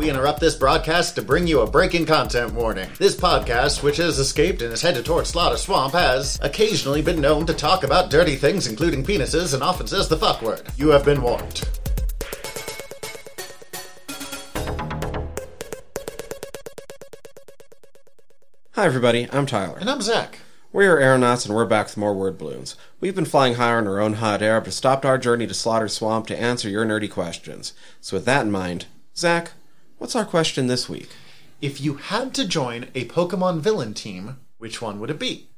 We interrupt this broadcast to bring you a breaking content warning. This podcast, which has escaped and is headed towards Slaughter Swamp, has occasionally been known to talk about dirty things, including penises, and often says the fuck word. You have been warned. Hi, everybody. I'm Tyler. And I'm Zach. We're aeronauts, and we're back with more word balloons. We've been flying higher in our own hot air, but stopped our journey to Slaughter Swamp to answer your nerdy questions. So, with that in mind, Zach, what's our question this week? If you had to join a Pokemon villain team, which one would it be?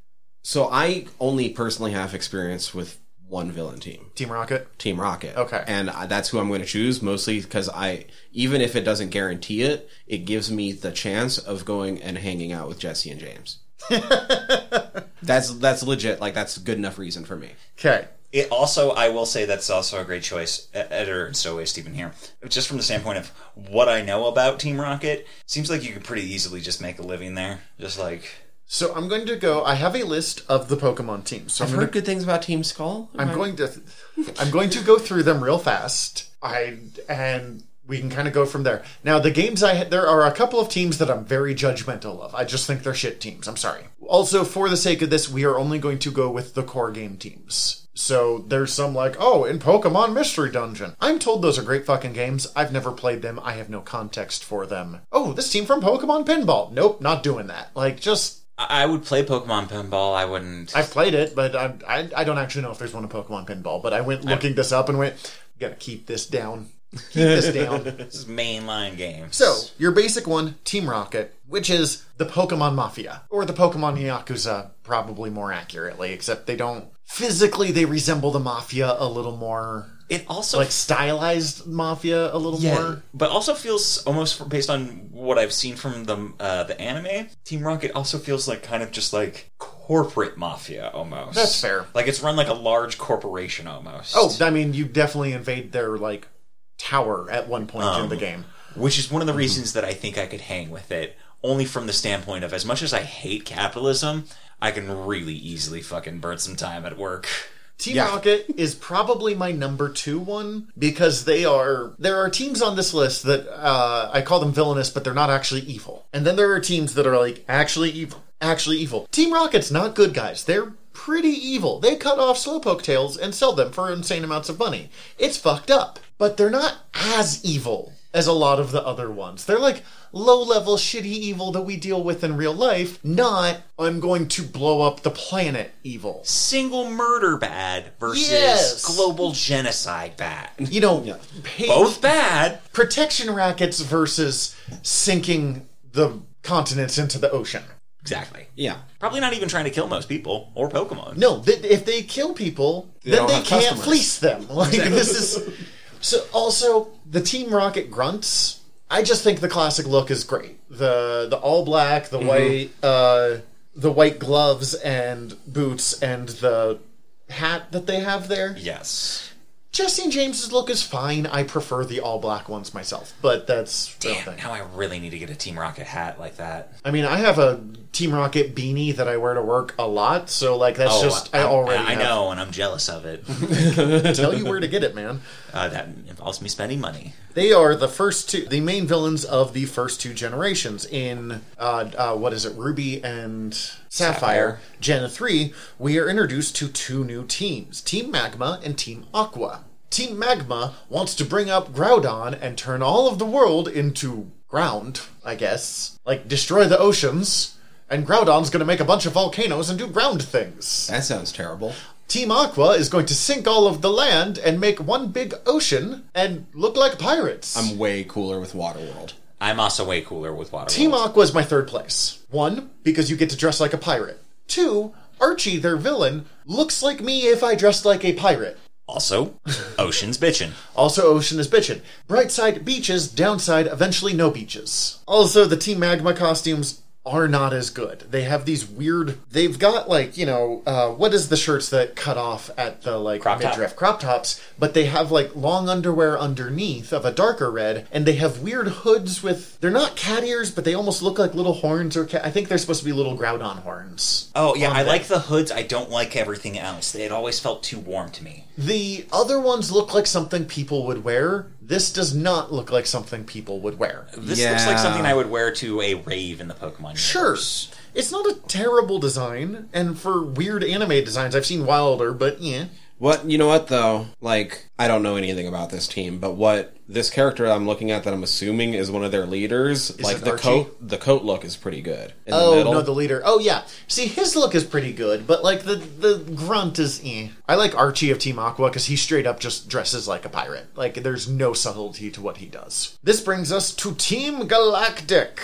So, I only personally have experience with one villain team, Team Rocket? Team Rocket. Okay. and uh, that's who I'm going to choose mostly because I, even if it doesn't guarantee it, it gives me the chance of going and hanging out with Jessie and James. that's that's legit. Like that's good enough reason for me. Okay. It also, I will say that's also a great choice. Editor and Stowaway Stephen here. Just from the standpoint of what I know about Team Rocket, seems like you could pretty easily just make a living there. Just like So I'm going to go. I have a list of the Pokemon teams. So I've I'm heard going to, good things about Team Skull. I'm going to I'm going to go through them real fast. I and we can kind of go from there. Now the games I there are a couple of teams that I'm very judgmental of. I just think they're shit teams. I'm sorry. Also, for the sake of this, we are only going to go with the core game teams. So there's some like, oh, in Pokemon Mystery Dungeon. I'm told those are great fucking games. I've never played them. I have no context for them. Oh, this team from Pokemon Pinball. Nope, not doing that. Like, just I I would play Pokemon Pinball. I wouldn't. I've played it, but I, I I don't actually know if there's one in Pokemon Pinball. But I went looking this up and went, gotta keep this down. Keep this down. this is mainline games. So your basic one, Team Rocket, which is the Pokemon Mafia or the Pokemon Yakuza, probably more accurately, except they don't physically they resemble the Mafia a little more, it also like stylized Mafia a little more. but also feels almost based on what I've seen from the uh, the anime. Team Rocket also feels like kind of just like corporate mafia almost. That's fair. Like it's run like a large corporation almost. Oh, I mean, you definitely invade their like tower at one point in the game. which is one of the reasons that I think I could hang with it. Only from the standpoint of as much as I hate capitalism, I can really easily fucking burn some time at work. Team Yeah. Rocket is probably my number two one because they are there are teams on this list that uh, I call them villainous, but they're not actually evil. And then there are teams that are like actually evil, actually evil. Team Rocket's not good guys. They're pretty evil. They cut off slowpoke tails and sell them for insane amounts of money. It's fucked up, but they're not as evil as a lot of the other ones. They're like low level shitty evil that we deal with in real life, not I'm going to blow up the planet evil. Single murder bad versus Yes. global genocide bad. You know, pay- Both bad. protection rackets versus sinking the continents into the ocean. Exactly. Yeah. Probably not even trying to kill most people or Pokemon. No, th- if they kill people, then don't they have can't customers. fleece them. Like this is so. Also, the Team Rocket grunts. I just think the classic look is great. The the all black, the white, uh, the white gloves and boots, and the hat that they have there. Yes. Jessie and James's look is fine. I prefer the all black ones myself, but that's Damn, thing. now I really need to get a Team Rocket hat like that. I mean, I have a Team Rocket beanie that I wear to work a lot, so like that's just I, I, already Oh, I know, and I'm jealous of it. tell you where to get it, man. Uh, that involves me spending money. They are the first two, the main villains of the first two generations in uh, uh, what is it, Ruby and Sapphire. Sapphire. Gen three. We are introduced to two new teams: Team Magma and Team Aqua. Team Magma wants to bring up Groudon and turn all of the world into ground, I guess. Like destroy the oceans. And Groudon's gonna make a bunch of volcanoes and do ground things. That sounds terrible. Team Aqua is going to sink all of the land and make one big ocean and look like pirates. I'm way cooler with Waterworld. I'm also way cooler with Water. Team Aqua is my third place. One, because you get to dress like a pirate. Two, Archie, their villain, looks like me if I dressed like a pirate. Also, Ocean's bitchin'. Also, Ocean is bitchin'. Bright side, beaches. Downside, eventually no beaches. Also, the Team Magma costumes are not as good. They have these weird. They've got like you know uh, what is the shirts that cut off at the like Crop top. midriff crop tops, but they have like long underwear underneath of a darker red, and they have weird hoods with. They're not cat ears, but they almost look like little horns or cat. I think they're supposed to be little Groudon horns. Oh yeah, I them. like the hoods. I don't like everything else. It always felt too warm to me. The other ones look like something people would wear. This does not look like something people would wear. This looks like something I would wear to a rave in the Pokemon Sure. universe. It's not a terrible design, and for weird anime designs, I've seen Wilder, but yeah. What you know what though? Like I don't know anything about this team, but what this character I'm looking at that I'm assuming is one of their leaders, like the Archie? coat the coat look is pretty good. In Oh the no, the leader. Oh yeah. See, his look is pretty good, but like the the grunt is. Eh. I like Archie of Team Aqua because he straight up just dresses like a pirate. Like there's no subtlety to what he does. This brings us to Team Galactic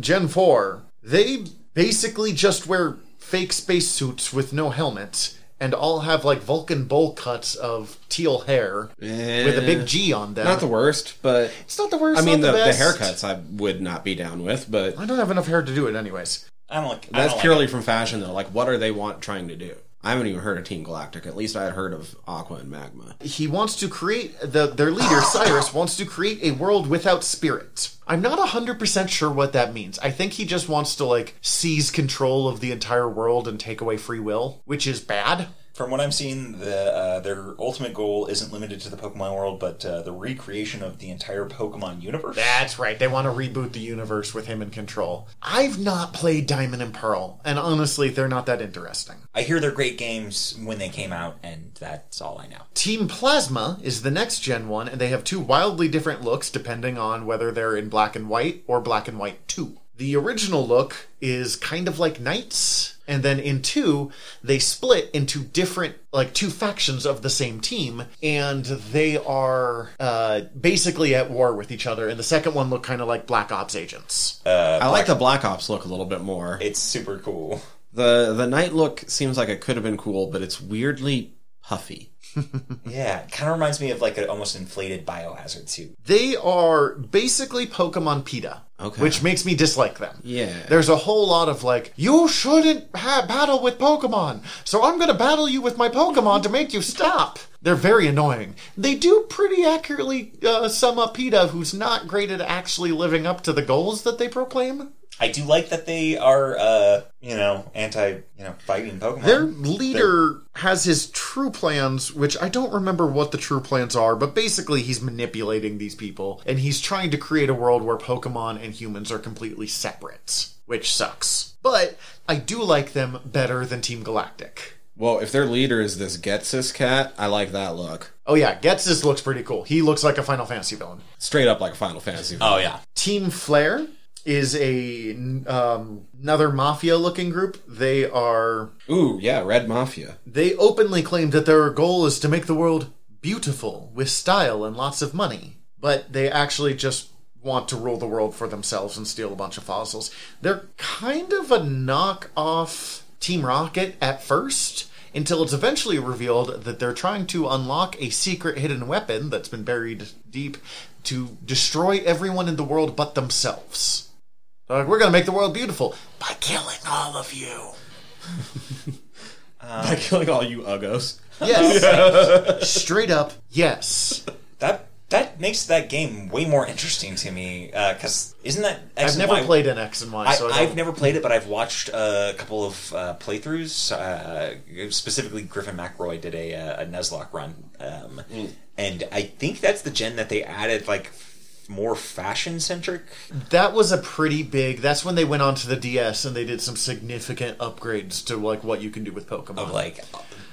Gen Four. They basically just wear fake spacesuits with no helmets. And all have like Vulcan bowl cuts of teal hair with a big G on them. Eh, Not the worst, but it's not the worst. I mean the, the, the haircuts I would not be down with, but I don't have enough hair to do it, anyways. I don't like. That's don't purely Like from fashion though. Like what are they want trying to do? I haven't even heard of Team Galactic. At least I had heard of Aqua and Magma. he wants to create the their leader Cyrus wants to create a world without spirit. I'm not 100% sure what that means. I think he just wants to like seize control of the entire world and take away free will, which is bad. From what I'm seeing, the uh, their ultimate goal isn't limited to the Pokemon world, but uh, the recreation of the entire Pokemon universe. That's right. They want to reboot the universe with him in control. I've not played Diamond and Pearl, and honestly, they're not that interesting. I hear they're great games when they came out, and that's all I know. Team Plasma is the next gen one, and they have two wildly different looks depending on whether they're in black and white or black and white 2. The original look is kind of like Knights, and then in 2, they split into different, like two factions of the same team, and they are uh, basically at war with each other. And the second one looked kind of like Black Ops agents. Uh, I like the Black Ops look a little bit more. It's super cool. The the night look seems like it could have been cool, but it's weirdly puffy. Yeah, kind of reminds me of like an almost inflated biohazard suit. They are basically Pokemon PETA. Okay. Which makes me dislike them. Yeah. There's a whole lot of like, you shouldn't ha- battle with Pokemon, so I'm gonna battle you with my Pokemon to make you stop. They're very annoying. They do pretty accurately uh, sum up PETA, who's not great at actually living up to the goals that they proclaim. I do like that they are, uh, you know, anti, you know, fighting Pokemon. Their leader has his true plans, which I don't remember what the true plans are, but basically he's manipulating these people, and he's trying to create a world where Pokemon and humans are completely separate, which sucks. But I do like them better than Team Galactic. Well, if their leader is this Ghetsis cat, I like that look. Oh yeah, Ghetsis looks pretty cool. He looks like a Final Fantasy villain. Straight up like a Final Fantasy. villain. oh yeah, Team Flare is a um, another mafia-looking group. They are Ooh, yeah, Red Mafia. They openly claim that their goal is to make the world beautiful with style and lots of money, but they actually just want to rule the world for themselves and steal a bunch of fossils. They're kind of a knock-off Team Rocket at first, until it's eventually revealed that they're trying to unlock a secret hidden weapon that's been buried deep to destroy everyone in the world but themselves. They're like, we're going to make the world beautiful by killing all of you. By killing all you uggos. Yes. Straight up, yes. that that makes that game way more interesting to me. Because isn't that X I've and never Y- played an X and Y, I, so I I've never played it, but I've watched uh, a couple of uh, playthroughs. Uh, specifically, Griffin McElroy did a, uh, a Nuzlocke run, um, and I think that's the gen that they added like more fashion centric. That was a pretty big. That's when they went on to the DS and they did some significant upgrades to like what you can do with Pokemon. Of like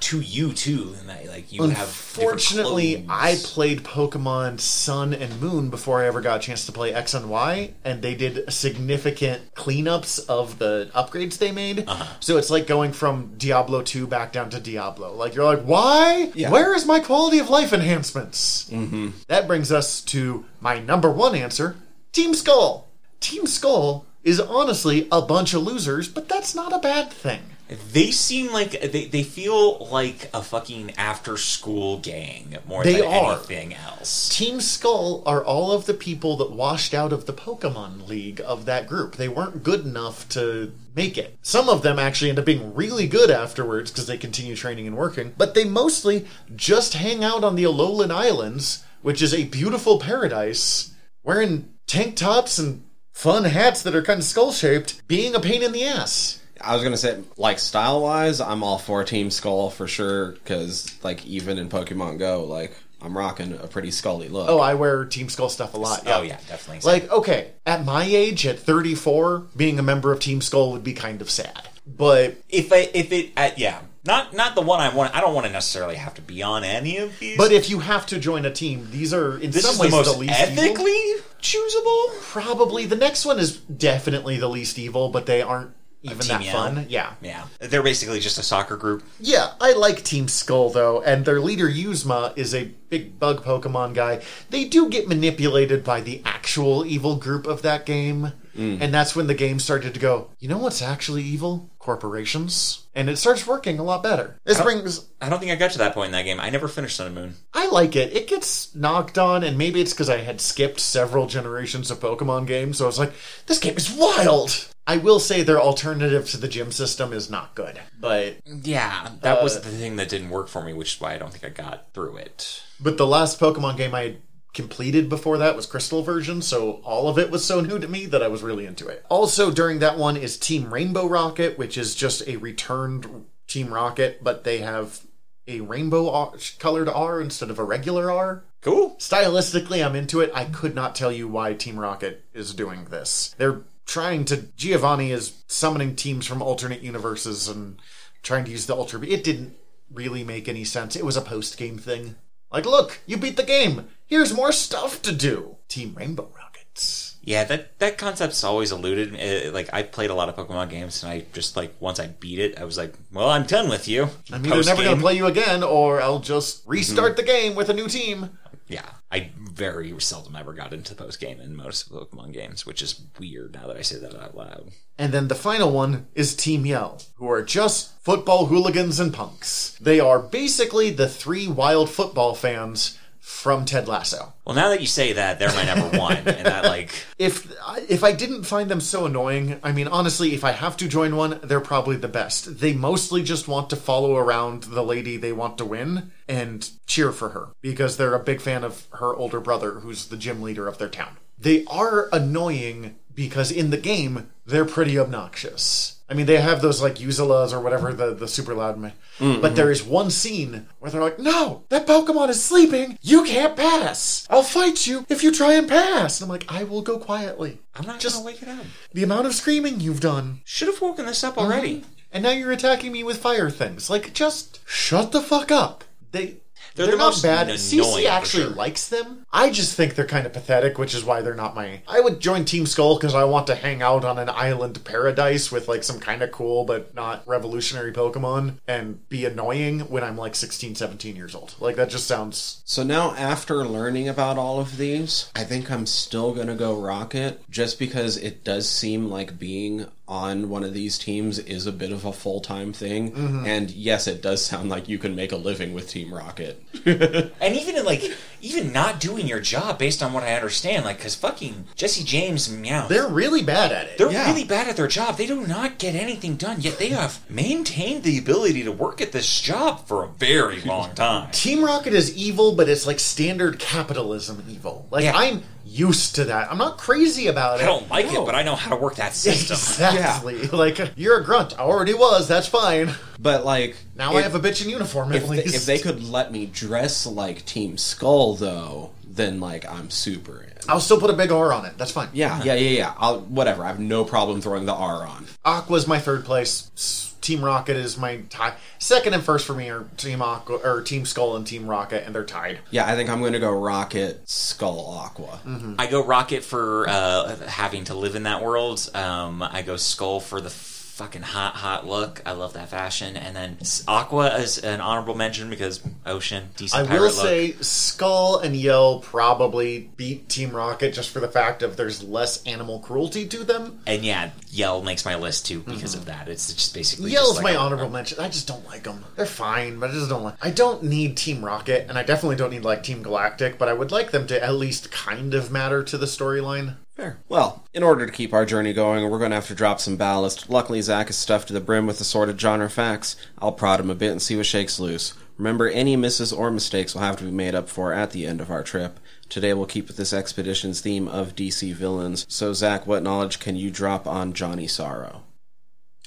to you too, and that like you have. Unfortunately. I played Pokemon Sun and Moon before I ever got a chance to play X and Y, and they did significant cleanups of the upgrades they made. Uh-huh. So it's like going from Diablo 2 back down to Diablo. Like, you're like, why? Yeah. Where is my quality of life enhancements? Mm-hmm. That brings us to my number one answer Team Skull. Team Skull is honestly a bunch of losers, but that's not a bad thing. They seem like they, they feel like a fucking after school gang more They than are. anything else. Team Skull are all of the people that washed out of the Pokemon League of that group. They weren't good enough to make it. Some of them actually end up being really good afterwards because they continue training and working, but they mostly just hang out on the Alolan Islands, which is a beautiful paradise, wearing tank tops and fun hats that are kind of skull shaped, being a pain in the ass. I was gonna say, like style wise, I'm all for Team Skull for sure. Because like even in Pokemon Go, like I'm rocking a pretty Scully look. Oh, I wear Team Skull stuff a lot. Oh yeah, definitely. Like, okay, at my age, at 34, being a member of Team Skull would be kind of sad. But if I if it uh, yeah not not the one I want I don't want to necessarily have to be on any of these. but if you have to join a team, these are in this some is ways the most least evil. ethically choosable. Probably the next one is definitely the least evil, but they aren't even Team that Yell? fun. Yeah. Yeah, they're basically just a soccer group. Yeah, I like Team Skull though, and their leader Guzma is a big bug Pokemon guy. They do get manipulated by the actual evil group of that game. Mm. And that's when the game started to go, you know what's actually evil? Corporations. And it starts working a lot better. This brings I don't think I got to that point in that game. I never finished Sun and Moon. I like it. It gets knocked on, and maybe it's because I had skipped several generations of Pokemon games, so I was like, this game is wild. I will say their alternative to the gym system is not good, but Yeah, that was uh, the thing that didn't work for me, which is why I don't think I got through it. but the last Pokemon game I had completed before that was Crystal version, so all of it was so new to me that I was really into it. Also during that one is Team Rainbow Rocket, which is just a returned Team Rocket, but they have a rainbow colored R instead of a regular R. Cool. Stylistically, I'm into it. I could not tell you why Team Rocket is doing this. They're trying to. Giovanni is summoning teams from alternate universes and trying to use the Ultra. It didn't really make any sense. It was a post game thing. Like, look, you beat the game. Here's more stuff to do. Team Rainbow Rockets. Yeah, that that concept's always eluded. Uh, like I played a lot of Pokemon games, and I just like once I beat it, I was like, "Well, I'm done with you." I'm either never going to play you again, or I'll just restart the game with a new team. Yeah, I very seldom ever got into the post game in most Pokemon games, which is weird now that I say that out loud. And then the final one is Team Yell, who are just football hooligans and punks. They are basically the three wild football fans from Ted Lasso. Well, now that you say that, they're my number one, and that like If if I didn't find them so annoying, I mean honestly, if I have to join one, they're probably the best. They mostly just want to follow around the lady they want to win and cheer for her because they're a big fan of her older brother who's the gym leader of their town. They are annoying because in the game they're pretty obnoxious. I mean, they have those like Uzulas or whatever the the super loud. Ma- mm-hmm. But there is one scene where they're like, "No, that Pokemon is sleeping. You can't pass. I'll fight you if you try and pass." And I'm like, "I will go quietly." I'm not Just- gonna wake it up. The amount of screaming you've done, Should have woken this up already. Mm-hmm. and now you're attacking me with fire things. Like, just shut the fuck up. They. They're They're, the not most bad. annoying, CC actually sure. likes them. I just think they're kind of pathetic, which is why they're not my. I would join Team Skull because I want to hang out on an island paradise with like some kind of cool but not revolutionary Pokemon and be annoying when I'm like 16, 17 years old. Like that just sounds. So now, after learning about all of these, I think I'm still gonna go Rocket, just because it does seem like being on one of these teams is a bit of a full time thing. Mm-hmm. And yes, it does sound like you can make a living with Team Rocket. And even in, like, even not doing your job, based on what I understand, like, because fucking Jessie James, meow, They're really bad at it. They're Yeah. really bad at their job. They do not get anything done, yet they have maintained the ability to work at this job for a very long time. Team Rocket is evil, but it's like standard capitalism evil. Like Yeah. I'm used to that. I'm not crazy about it. I don't like No. it, but I know how to work that system. Exactly. Like you're a grunt. I already was. That's fine. But like Now I have a bitch in uniform at if they, least. if they could let me dress like Team Skull, though, then like I'm super in. I'll still put a big R on it. That's fine. Yeah, yeah, yeah, yeah. I'll whatever. I have no problem throwing the R on. Aqua's my third place. S- Team Rocket is my tie. Second and first for me are Team Aqua or Team Skull and Team Rocket, and they're tied. Yeah, I think I'm going to go Rocket, Skull, Aqua. I go Rocket for uh, having to live in that world. Um, I go Skull for the fucking hot, hot look. I love that fashion. And then Aqua is an honorable mention because ocean, decent. I will look. say Skull and Yell probably beat Team Rocket just for the fact of there's less animal cruelty to them. and yeah, Yell makes my list too because of mhm. that. It's just basically Yell's just my like a- honorable mention. I just don't like them. They're fine, but I just don't like. I don't need Team Rocket, and I definitely don't need like Team Galactic. But I would like them to at least kind of matter to the storyline. Fair. Well, in order to keep our journey going, we're going to have to drop some ballast. Luckily, Zach is stuffed to the brim with assorted genre facts. I'll prod him a bit and see what shakes loose. Remember, any misses or mistakes will have to be made up for at the end of our trip. Today, we'll keep with this expedition's theme of DC villains. So, Zach, what knowledge can you drop on Johnny Sorrow?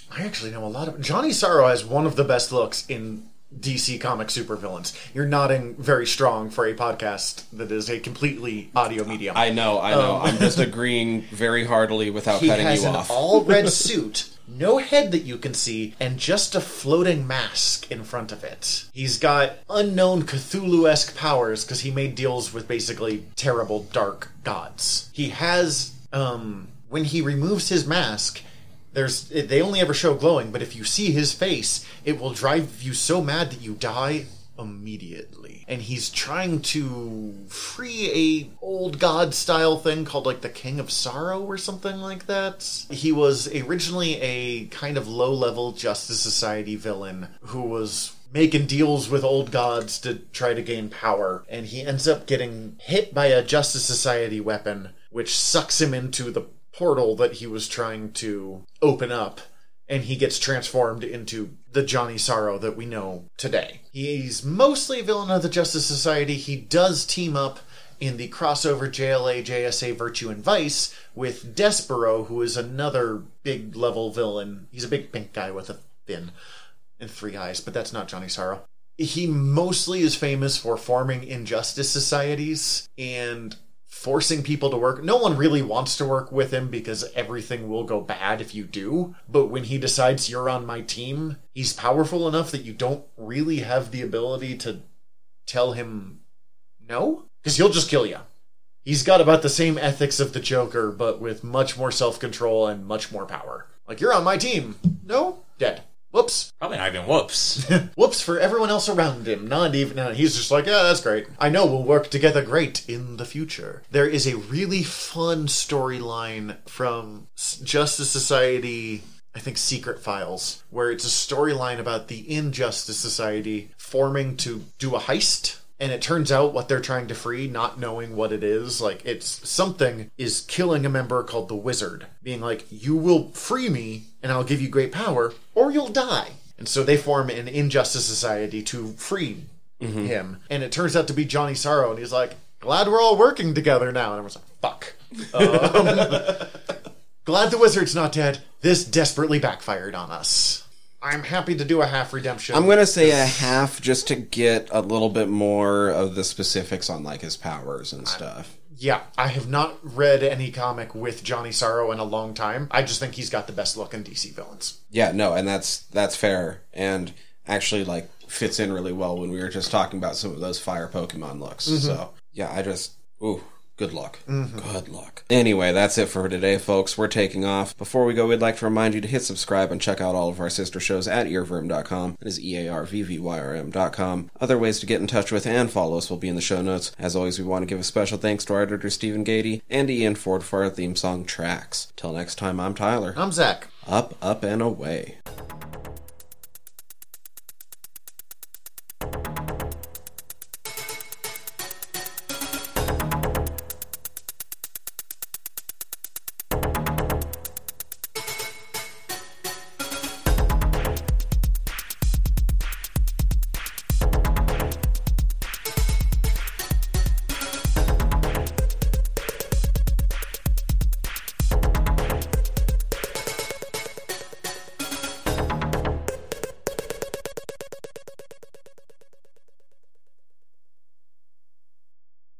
I actually know a lot of Johnny Sorrow has one of the best looks in DC comic supervillains. You're nodding very strong for a podcast that is a completely audio medium. I know, I know. I'm just agreeing very heartily without Um, he cutting has you an off. all red suit, no head that you can see, and just a floating mask in front of it. He's got unknown Cthulhu esque powers because he made deals with basically terrible dark gods. He has, um, when he removes his mask, there's they only ever show glowing, but if you see his face, it will drive you so mad that you die immediately. And he's trying to free a old god style thing called like the King of Sorrow or something like that. He was originally a kind of low level Justice Society villain who was making deals with old gods to try to gain power and he ends up getting hit by a Justice Society weapon which sucks him into the portal that he was trying to open up and he gets transformed into the Johnny Sorrow that we know today. He's mostly a villain of the Justice Society. He does team up in the crossover JLA JSA Virtue and Vice with Despero, who is another big level villain. He's a big pink guy with a fin and three eyes, but that's not Johnny Sorrow. He mostly is famous for forming injustice societies and forcing people to work. No one really wants to work with him because everything will go bad if you do. But when he decides you're on my team, he's powerful enough that you don't really have the ability to tell him no because he'll just kill you. He's got about the same ethics of the Joker, but with much more self control and much more power. Like, you're on my team. No? Dead. Whoops. Probably not even whoops. Whoops for everyone else around him. Not even. No, he's just like, yeah, that's great. I know we'll work together great in the future. There is a really fun storyline from Justice Society. I think Secret Files, where it's a storyline about the Injustice Society forming to do a heist. And it turns out what they're trying to free, not knowing what it is, like it's something is killing a member called the Wizard, being like, You will free me and I'll give you great power, or you'll die. And so they form an Injustice Society to free him. And it turns out to be Johnny Sorrow, and he's like, Glad we're all working together now. And everyone's like, Fuck. Um, glad the Wizard's not dead. This desperately backfired on us. I'm happy to do a half redemption. I'm gonna say a half just to get a little bit more of the specifics on like his powers and stuff. Yeah, I have not read any comic with Johnny Sorrow in a long time. I just think he's got the best look in DC villains. Yeah, no, and that's that's fair, and actually like fits in really well when we were just talking about some of those fire Pokemon looks. Mm-hmm. So yeah, I just ooh. Good luck. Good luck. Anyway, that's it for today, folks. We're taking off. Before we go, we'd like to remind you to hit subscribe and check out all of our sister shows at earwyrm.com. It is E A R V V Y R M.com. Other ways to get in touch with and follow us will be in the show notes. As always, we want to give a special thanks to our editor, Stephen Gady, and Ian Ford for our theme song tracks. Till next time, I'm Tyler. I'm Zach. Up, up, and away.